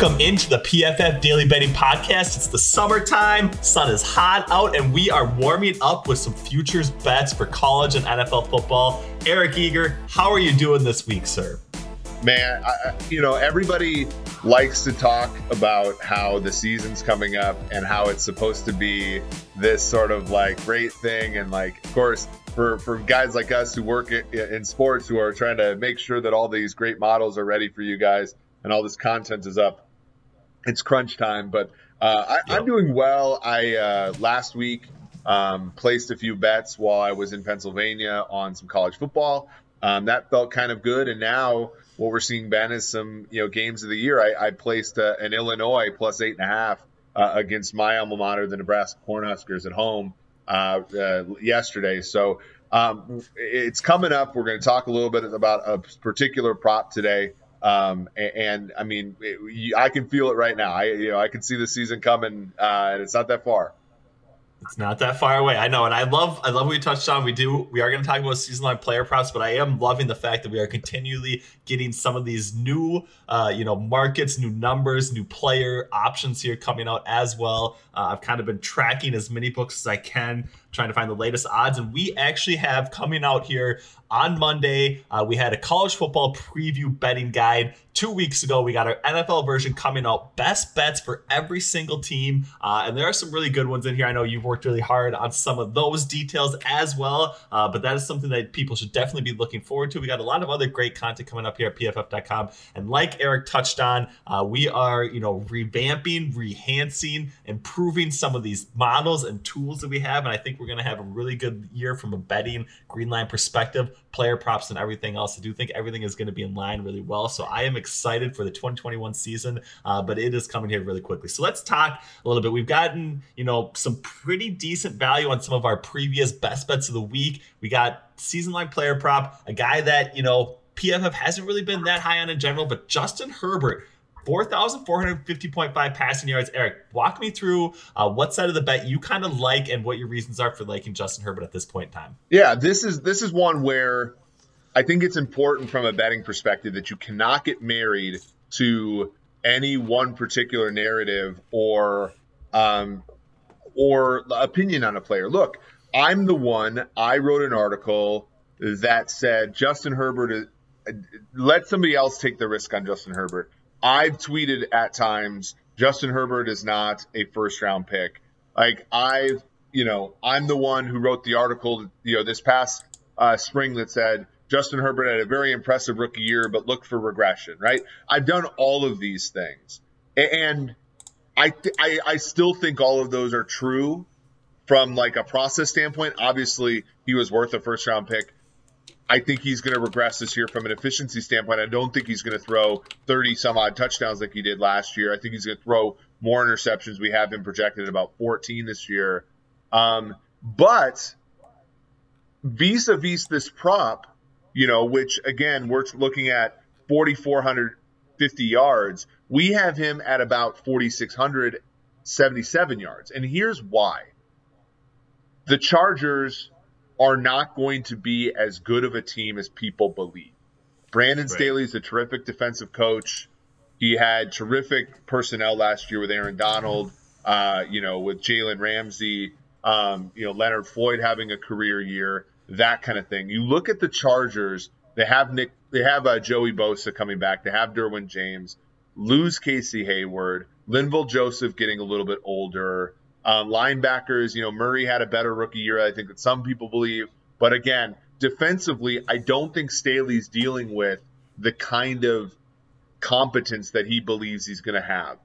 Welcome into the PFF Daily Betting Podcast. It's the summertime, sun is hot out, and we are warming up with some futures bets for college and NFL football. Eric Eager, how are you doing this week, sir? Man, I, you know, everybody likes to talk about how the season's coming up and how it's supposed to be this sort of like great thing. And like, of course, for, for guys like us who work in sports who are trying to make sure that all these great models are ready for you guys and all this content is up, it's crunch time. But uh, I, am doing well. I uh, last week um, placed a few bets while I was in Pennsylvania on some college football. Um, that felt kind of good. And now what we're seeing, Ben, is some you know games of the year. I, I placed uh, an Illinois plus eight and a half uh, against my alma mater, the Nebraska Cornhuskers, at home uh, uh, yesterday. So um, it's coming up. We're going to talk a little bit about a particular prop today. Um, and, and, I mean, it, I can feel it right now. I, you know, I can see the season coming, uh, and it's not that far. It's not that far away. I know, and I love I love we touched on. We do we are going to talk about season long player props, but I am loving the fact that we are continually getting some of these new uh, you know markets, new numbers, new player options here coming out as well. Uh, I've kind of been tracking as many books as I can, trying to find the latest odds, and we actually have coming out here on Monday. Uh, we had a college football preview betting guide. Two weeks ago, we got our NFL version coming out. Best bets for every single team. Uh, and there are some really good ones in here. I know you've worked really hard on some of those details as well. Uh, but that is something that people should definitely be looking forward to. We got a lot of other great content coming up here at pff.com. And like Eric touched on, uh, we are, you know, revamping, rehancing, improving some of these models and tools that we have. And I think we're going to have a really good year from a betting green line perspective player props and everything else. I do think everything is going to be in line really well. So I am excited for the 2021 season, uh, but it is coming here really quickly. So let's talk a little bit. We've gotten, you know, some pretty decent value on some of our previous best bets of the week. We got season long player prop, a guy that, you know, PFF hasn't really been that high on in general, but Justin Herbert 4,450.5 passing yards. Eric, walk me through uh, what side of the bet you kind of like and what your reasons are for liking Justin Herbert at this point in time. Yeah, this is this is one where I think it's important from a betting perspective that you cannot get married to any one particular narrative or um, or opinion on a player. Look, I'm the one. I wrote an article that said Justin Herbert. Is, let somebody else take the risk on Justin Herbert. I've tweeted at times Justin Herbert is not a first round pick. Like I've, you know, I'm the one who wrote the article, you know, this past uh, spring that said Justin Herbert had a very impressive rookie year, but look for regression, right? I've done all of these things, and I, th- I, I still think all of those are true from like a process standpoint. Obviously, he was worth a first round pick. I think he's going to regress this year from an efficiency standpoint. I don't think he's going to throw 30 some odd touchdowns like he did last year. I think he's going to throw more interceptions. We have him projected at about 14 this year. Um, but vis a vis this prop, you know, which again, we're looking at 4,450 yards. We have him at about 4,677 yards. And here's why the Chargers are not going to be as good of a team as people believe. Brandon right. Staley is a terrific defensive coach. He had terrific personnel last year with Aaron Donald, uh, you know, with Jalen Ramsey, um, you know, Leonard Floyd having a career year, that kind of thing. You look at the Chargers, they have Nick, they have uh, Joey Bosa coming back, they have Derwin James, lose Casey Hayward, Linval Joseph getting a little bit older. Um, linebackers, you know, Murray had a better rookie year, I think that some people believe. But again, defensively, I don't think Staley's dealing with the kind of competence that he believes he's going to have.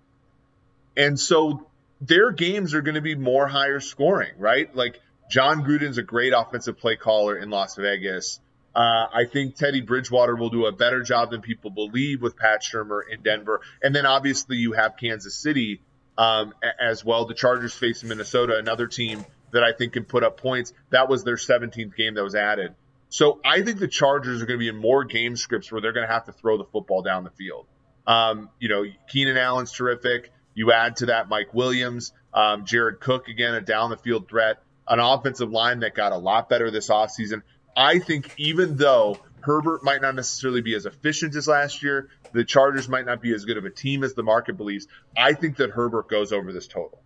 And so their games are going to be more higher scoring, right? Like Jon Gruden's a great offensive play caller in Las Vegas. Uh, I think Teddy Bridgewater will do a better job than people believe with Pat Shurmur in Denver. And then obviously you have Kansas City um, as well. The Chargers face Minnesota, another team that I think can put up points. That was their 17th game that was added. So I think the Chargers are going to be in more game scripts where they're going to have to throw the football down the field. Um, you know, Keenan Allen's terrific. You add to that Mike Williams, um, Jared Cook, again, a down the field threat, an offensive line that got a lot better this offseason. I think even though Herbert might not necessarily be as efficient as last year. The Chargers might not be as good of a team as the market believes. I think that Herbert goes over this total.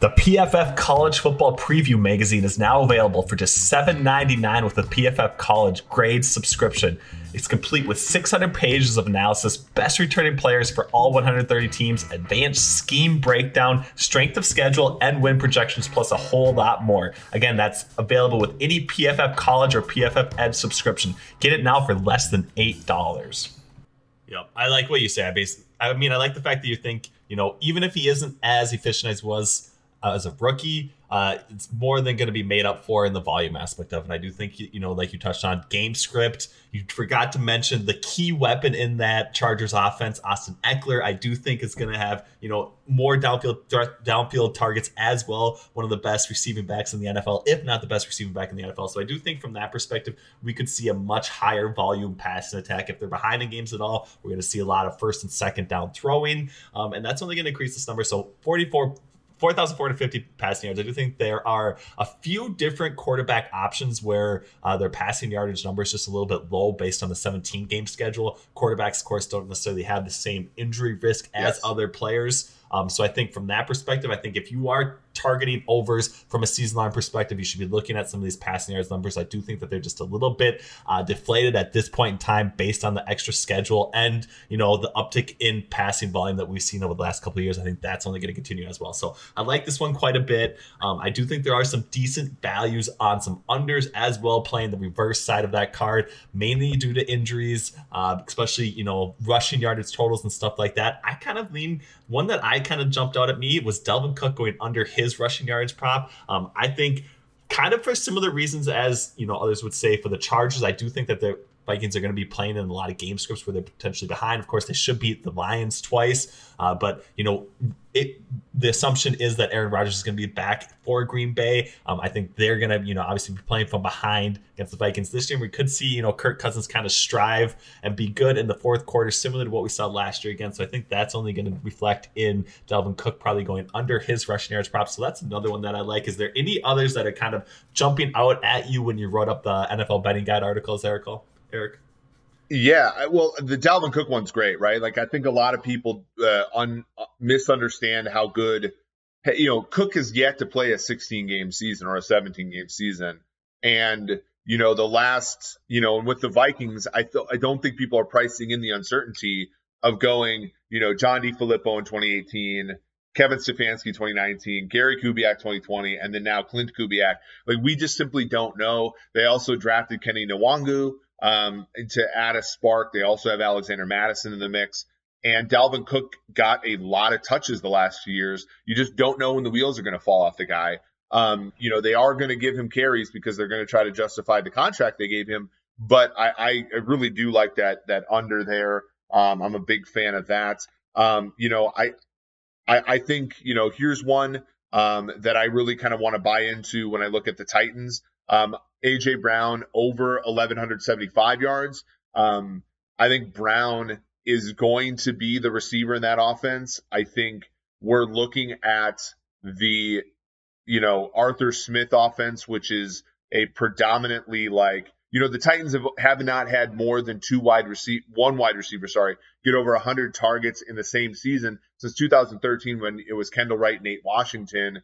The PFF College Football Preview magazine is now available for just $7.99 with a PFF College grade subscription. It's complete with 600 pages of analysis, best returning players for all 130 teams, advanced scheme breakdown, strength of schedule, and win projections, plus a whole lot more. Again, that's available with any PFF College or PFF Edge subscription. Get it now for less than $8. Yep. I like what you say. I mean, I like the fact that you think, you know, even if he isn't as efficient as was uh, as a rookie. Uh, it's more than going to be made up for in the volume aspect of it. I do think, you know, like you touched on, game script. You forgot to mention the key weapon in that Chargers offense, Austin Ekeler. I do think is going to have, you know, more downfield downfield targets as well. One of the best receiving backs in the NFL, if not the best receiving back in the NFL. So I do think from that perspective, we could see a much higher volume passing attack. If they're behind in games at all, we're going to see a lot of first and second down throwing, um, and that's only going to increase this number. So 44 4,450 passing yards. I do think there are a few different quarterback options where uh, their passing yardage number is just a little bit low based on the 17 game schedule. Quarterbacks, of course, don't necessarily have the same injury risk as yes. other players. Um, so I think from that perspective, I think if you are targeting overs from a season line perspective, you should be looking at some of these passing yards numbers. I do think that they're just a little bit uh, deflated at this point in time based on the extra schedule and you know the uptick in passing volume that we've seen over the last couple of years. I think that's only going to continue as well. So I like this one quite a bit. Um, I do think there are some decent values on some unders as well, playing the reverse side of that card, mainly due to injuries, uh, especially you know rushing yardage totals and stuff like that. I kind of lean one that I kind of jumped out at me was Dalvin Cook going under his rushing yards prop. Um, I think kind of for similar reasons as you know others would say for the Chargers. I do think that the Vikings are going to be playing in a lot of game scripts where they're potentially behind. Of course, they should beat the Lions twice, uh, but you know it, the assumption is that Aaron Rodgers is going to be back for Green Bay. Um, I think they're going to, you know, obviously be playing from behind against the Vikings this year. We could see, you know, Kirk Cousins kind of strive and be good in the fourth quarter, similar to what we saw last year again. So I think that's only going to reflect in Dalvin Cook probably going under his rushing yards prop. So that's another one that I like. Is there any others that are kind of jumping out at you when you wrote up the NFL betting guide articles, Eric? Eric? Yeah, well, the Dalvin Cook one's great, right? Like I think a lot of people uh, un- uh, misunderstand how good, you know, Cook has yet to play a 16 game season or a 17 game season, and you know the last, you know, and with the Vikings, I th- I don't think people are pricing in the uncertainty of going, you know, John DeFilippo in 2018. Kevin Stefanski 2019, Gary Kubiak 2020, and then now Klint Kubiak. Like we just simply don't know. They also drafted Kenny Nwangwu, um, to add a spark. They also have Alexander Mattison in the mix. And Dalvin Cook got a lot of touches the last few years. You just don't know when the wheels are going to fall off the guy. Um, you know, they are going to give him carries because they're going to try to justify the contract they gave him. But I, I really do like that that under there. Um, I'm a big fan of that. Um, you know, I, I, I think you know here's one um, that I really kind of want to buy into when I look at the Titans. AJ Brown over 1175 yards. Um, I think Brown is going to be the receiver in that offense. I think we're looking at the, you know, Arthur Smith offense, which is a predominantly like, you know, the Titans have, have not had more than two wide receive one wide receiver, sorry, get over 100 targets in the same season since 2013 when it was Kendall Wright, and Nate Washington.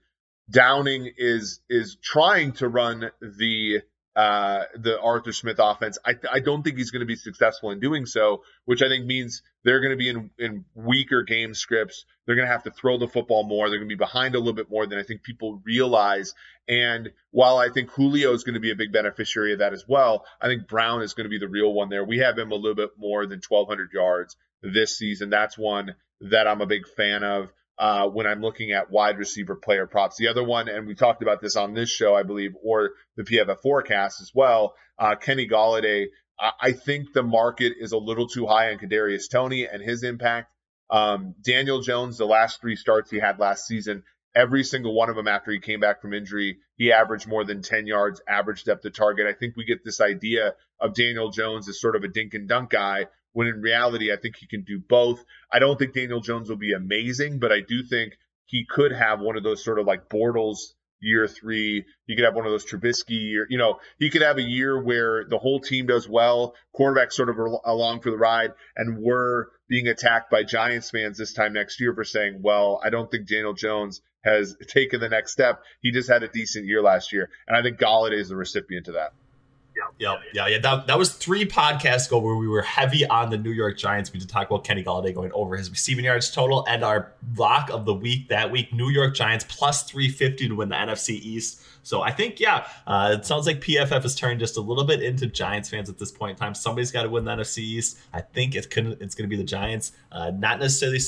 Downing is is trying to run the uh, the Arthur Smith offense. I, I don't think he's going to be successful in doing so, which I think means they're going to be in, in weaker game scripts. They're going to have to throw the football more. They're going to be behind a little bit more than I think people realize. And while I think Julio is going to be a big beneficiary of that as well, I think Brown is going to be the real one there. We have him a little bit more than 1,200 yards this season. That's one that I'm a big fan of uh, when I'm looking at wide receiver player props. The other one, and we talked about this on this show, I believe, or the PFF forecast as well. Uh, Kenny Golladay. I, I think the market is a little too high on Kadarius Toney and his impact. Um, Daniel Jones, the last three starts he had last season, every single one of them after he came back from injury, he averaged more than 10 yards average depth of target. I think we get this idea of Daniel Jones as sort of a dink and dunk guy when in reality, I think he can do both. I don't think Daniel Jones will be amazing, but I do think he could have one of those sort of like Bortles year three. You could have one of those Trubisky year. You know, he could have a year where the whole team does well, quarterback sort of along for the ride, and we're being attacked by Giants fans this time next year for saying, well, I don't think Daniel Jones has taken the next step. He just had a decent year last year. And I think Golladay is the recipient of that. Yep. Yeah. Yeah. That, that was three podcasts ago where we were heavy on the New York Giants. We did talk about Kenny Golladay going over his receiving yards total and our lock of the week that week New York Giants plus 350 to win the NFC East. So I think, yeah, uh, it sounds like PFF has turned just a little bit into Giants fans at this point in time. Somebody's got to win the NFC East. I think it's going to be the Giants. Uh, not necessarily,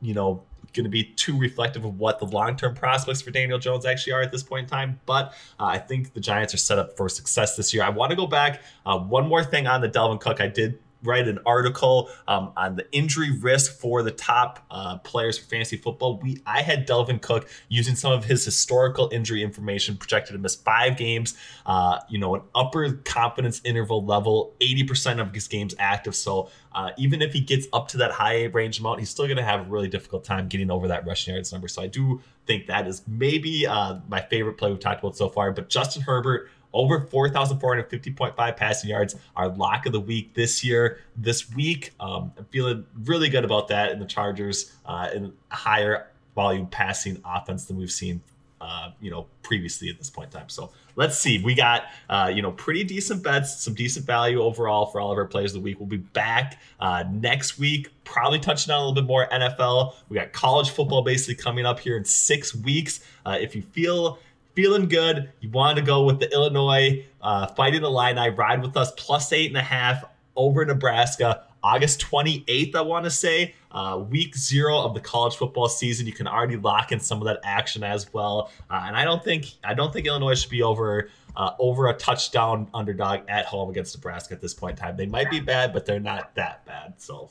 you know, going to be too reflective of what the long term prospects for Daniel Jones actually are at this point in time. But uh, I think the Giants are set up for success this year. I want to go back uh, one more thing on the Dalvin Cook. I did write an article um, on the injury risk for the top uh, players for fantasy football. We I had Dalvin Cook using some of his historical injury information, projected to miss five games. Uh, you know, an upper confidence interval level, eighty percent of his games active. So uh, even if he gets up to that high range amount, he's still going to have a really difficult time getting over that rushing yards number. So I do think that is maybe uh, my favorite play we've talked about so far. But Justin Herbert over 4,450.5 passing yards, our lock of the week this year. This week, um, I'm feeling really good about that in the Chargers uh, in higher volume passing offense than we've seen, uh, you know, previously at this point in time. So let's see. We got, uh, you know, pretty decent bets, some decent value overall for all of our players of the week. We'll be back uh, next week, probably touching on a little bit more NFL. We got college football basically coming up here in six weeks. Uh, if you feel feeling good. You wanted to go with the Illinois uh, fighting the Illini, ride with us plus eight and a half over Nebraska. August 28th, I want to say, uh, week zero of the college football season. You can already lock in some of that action as well. Uh, and I don't think I don't think Illinois should be over uh, over a touchdown underdog at home against Nebraska at this point in time. They might be bad, but they're not that bad. So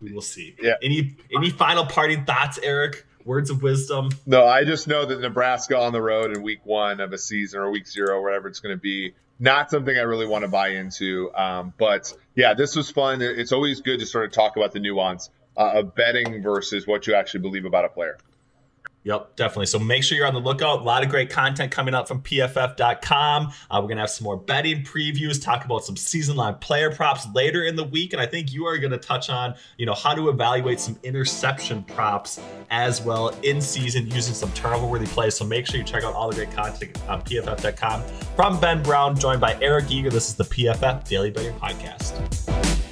we will see. Yeah. Any any final parting thoughts, Eric? Words of wisdom? No, I just know that Nebraska on the road in week one of a season or week zero, whatever it's going to be, not something I really want to buy into. Um, but yeah, this was fun. It's always good to sort of talk about the nuance uh, of betting versus what you actually believe about a player. Yep, definitely. So make sure you're on the lookout. A lot of great content coming up from pff.com. Uh, we're going to have some more betting previews, talk about some season long player props later in the week. And I think you are going to touch on, you know, how to evaluate some interception props as well in season using some turnover worthy plays. So make sure you check out all the great content on pff.com. From Ben Brown, joined by Eric Eager, this is the PFF Daily Betting Podcast.